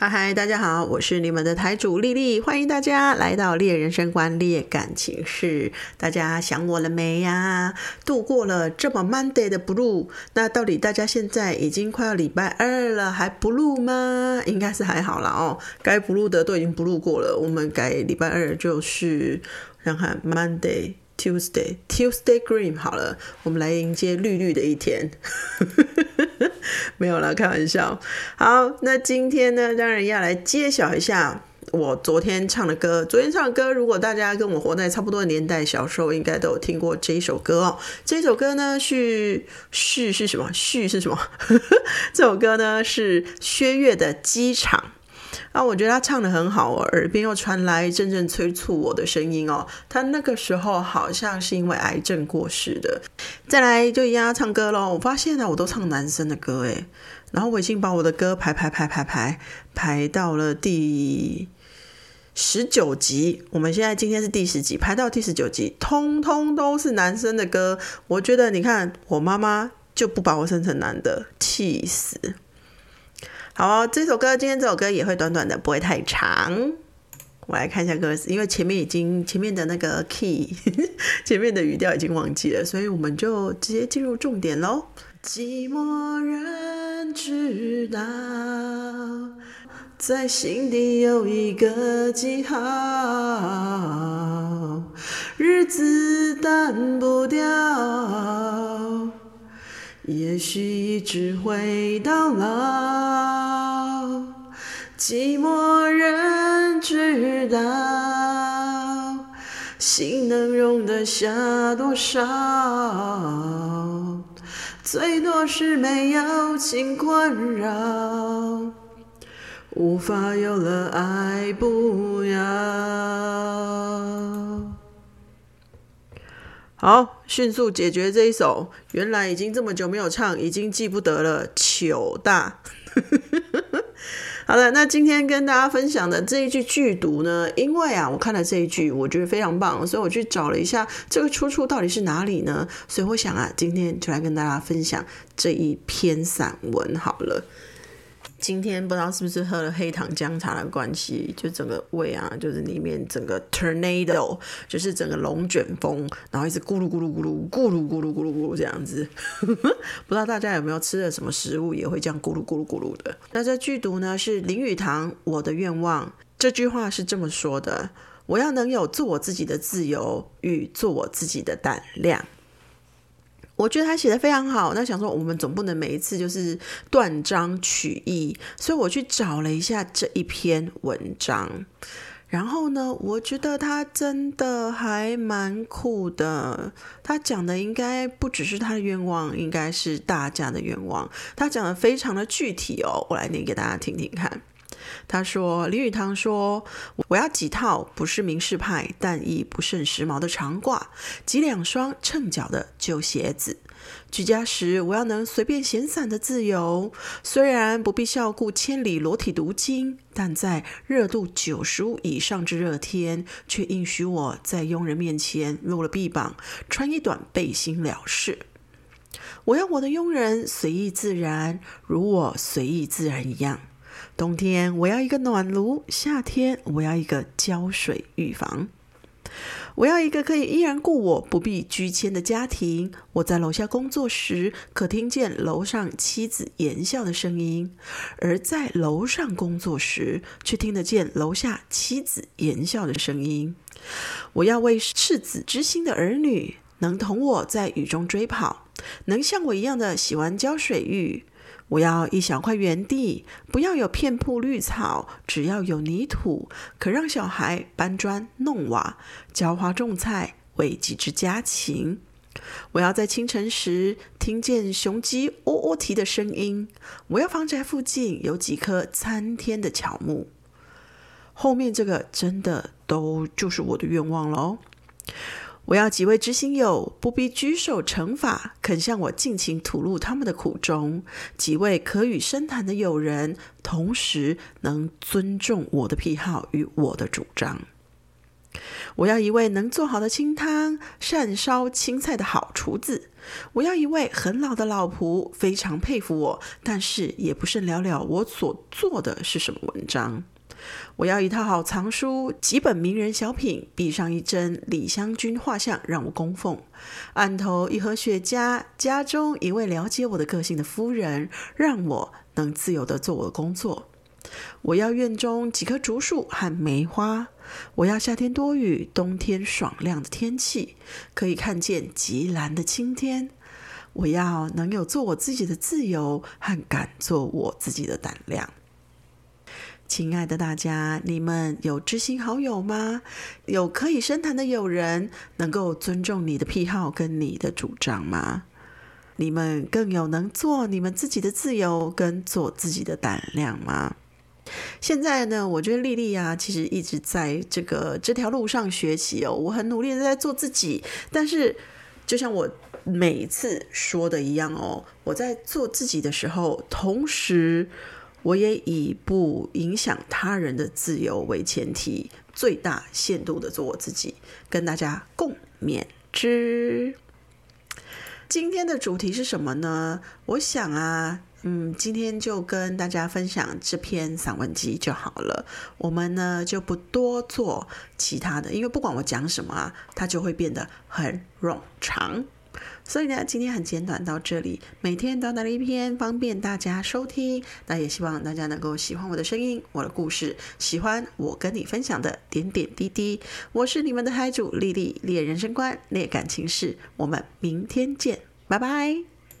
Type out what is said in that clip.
嗨嗨，大家好，我是你们的台主丽丽，欢迎大家来到猎人生观猎感情事。大家想我了没呀？度过了这么 Monday 的 Blue，，那到底大家现在已经快要礼拜二了，还不录吗？应该是还好了哦，该不录的都已经不录过了。我们改礼拜二就是让看 Monday。Tuesday, Tuesday Green，好了，我们来迎接绿绿的一天。没有啦，开玩笑。好，那今天呢，当然要来揭晓一下我昨天唱的歌。昨天唱的歌，如果大家跟我活在差不多的年代，小时候应该都有听过这一首歌哦。这首歌呢，是序是什么？序是什么？这首歌呢，是薛岳的《机场》。啊，我觉得他唱的很好，耳边又传来阵阵催促我的声音哦。他那个时候好像是因为癌症过世的。再来就一样唱歌喽。我发现呢，我都唱男生的歌诶。然后我已经把我的歌排排排排排排到了第十九集。我们现在今天是第十集，排到第十九集，通通都是男生的歌。我觉得你看，我妈妈就不把我生成男的，气死。好，这首歌今天这首歌也会短短的，不会太长。我来看一下歌词，因为前面已经 前面的那个 key，前面的语调已经忘记了，所以我们就直接进入重点喽。寂寞人知道，在心底有一个记号，日子淡不掉。也许一直会到老，寂寞人知道，心能容得下多少？最多是没有情困扰，无法有了爱不要。好，迅速解决这一首。原来已经这么久没有唱，已经记不得了。糗大，好了，那今天跟大家分享的这一句剧毒呢？因为啊，我看了这一句，我觉得非常棒，所以我去找了一下这个出处到底是哪里呢？所以我想啊，今天就来跟大家分享这一篇散文好了。今天不知道是不是喝了黑糖姜茶的关系，就整个胃啊，就是里面整个 tornado，就是整个龙卷风，然后一直咕噜咕噜咕噜咕噜咕噜咕噜咕噜这样子。不知道大家有没有吃了什么食物也会这样咕噜咕噜咕噜的？那这剧毒呢是林语堂《我的愿望》这句话是这么说的：我要能有做我自己的自由与做我自己的胆量。我觉得他写的非常好，那想说我们总不能每一次就是断章取义，所以我去找了一下这一篇文章，然后呢，我觉得他真的还蛮酷的。他讲的应该不只是他的愿望，应该是大家的愿望。他讲的非常的具体哦，我来念给大家听听看。他说：“林语堂说，我要几套不是名士派，但亦不甚时髦的长褂，及两双衬脚的旧鞋子。居家时，我要能随便闲散的自由，虽然不必效顾千里裸体读经，但在热度九十五以上之热天，却应许我在佣人面前露了臂膀，穿一短背心了事。我要我的佣人随意自然，如我随意自然一样。”冬天我要一个暖炉，夏天我要一个浇水浴房，我要一个可以依然顾我不必居迁的家庭。我在楼下工作时，可听见楼上妻子言笑的声音；而在楼上工作时，却听得见楼下妻子言笑的声音。我要为赤子之心的儿女，能同我在雨中追跑，能像我一样的喜欢浇水浴。我要一小块园地，不要有片铺绿草，只要有泥土，可让小孩搬砖弄瓦、浇花种菜，为几只家禽。我要在清晨时听见雄鸡喔喔啼的声音。我要房宅附近有几棵参天的乔木。后面这个真的都就是我的愿望喽。我要几位知心友，不必拘守惩罚，肯向我尽情吐露他们的苦衷；几位可与深谈的友人，同时能尊重我的癖好与我的主张。我要一位能做好的清汤、善烧青菜的好厨子。我要一位很老的老仆，非常佩服我，但是也不甚了了我所做的是什么文章。我要一套好藏书，几本名人小品，壁上一帧李香君画像让我供奉，案头一盒雪茄，家中一位了解我的个性的夫人，让我能自由的做我的工作。我要院中几棵竹树和梅花，我要夏天多雨，冬天爽亮的天气，可以看见极蓝的青天。我要能有做我自己的自由和敢做我自己的胆量。亲爱的大家，你们有知心好友吗？有可以深谈的友人，能够尊重你的癖好跟你的主张吗？你们更有能做你们自己的自由跟做自己的胆量吗？现在呢，我觉得丽丽啊，其实一直在这个这条路上学习哦。我很努力的在做自己，但是就像我每次说的一样哦，我在做自己的时候，同时。我也以不影响他人的自由为前提，最大限度的做我自己，跟大家共勉之。今天的主题是什么呢？我想啊，嗯，今天就跟大家分享这篇散文集就好了。我们呢就不多做其他的，因为不管我讲什么啊，它就会变得很冗长。所以呢，今天很简短到这里，每天短短的一篇，方便大家收听。那也希望大家能够喜欢我的声音，我的故事，喜欢我跟你分享的点点滴滴。我是你们的嗨主丽丽，列人生观，列感情事。我们明天见，拜拜。